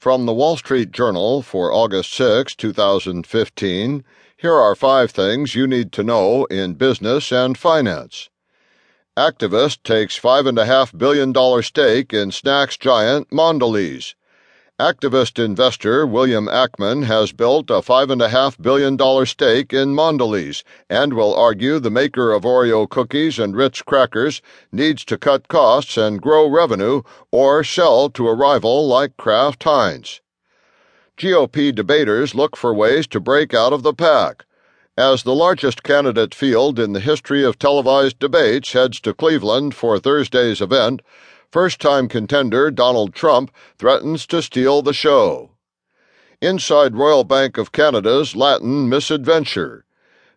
From the Wall Street Journal for August 6, 2015, here are five things you need to know in business and finance. Activist takes $5.5 billion stake in snacks giant Mondelez. Activist investor William Ackman has built a $5.5 billion stake in Mondelez and will argue the maker of Oreo cookies and Ritz crackers needs to cut costs and grow revenue or sell to a rival like Kraft Heinz. GOP debaters look for ways to break out of the pack. As the largest candidate field in the history of televised debates heads to Cleveland for Thursday's event, First time contender Donald Trump threatens to steal the show. Inside Royal Bank of Canada's Latin misadventure.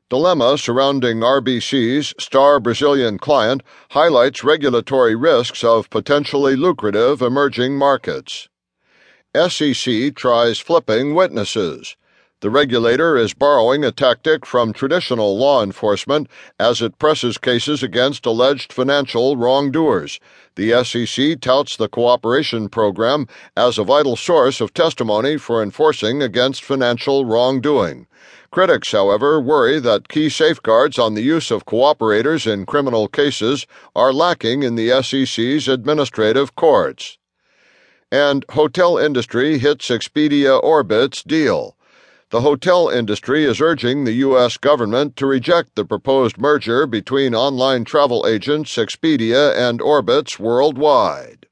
Dilemma surrounding RBC's star Brazilian client highlights regulatory risks of potentially lucrative emerging markets. SEC tries flipping witnesses. The regulator is borrowing a tactic from traditional law enforcement as it presses cases against alleged financial wrongdoers. The SEC touts the cooperation program as a vital source of testimony for enforcing against financial wrongdoing. Critics, however, worry that key safeguards on the use of cooperators in criminal cases are lacking in the SEC's administrative courts. And hotel industry hits Expedia Orbitz deal. The hotel industry is urging the U.S. government to reject the proposed merger between online travel agents Expedia and Orbitz worldwide.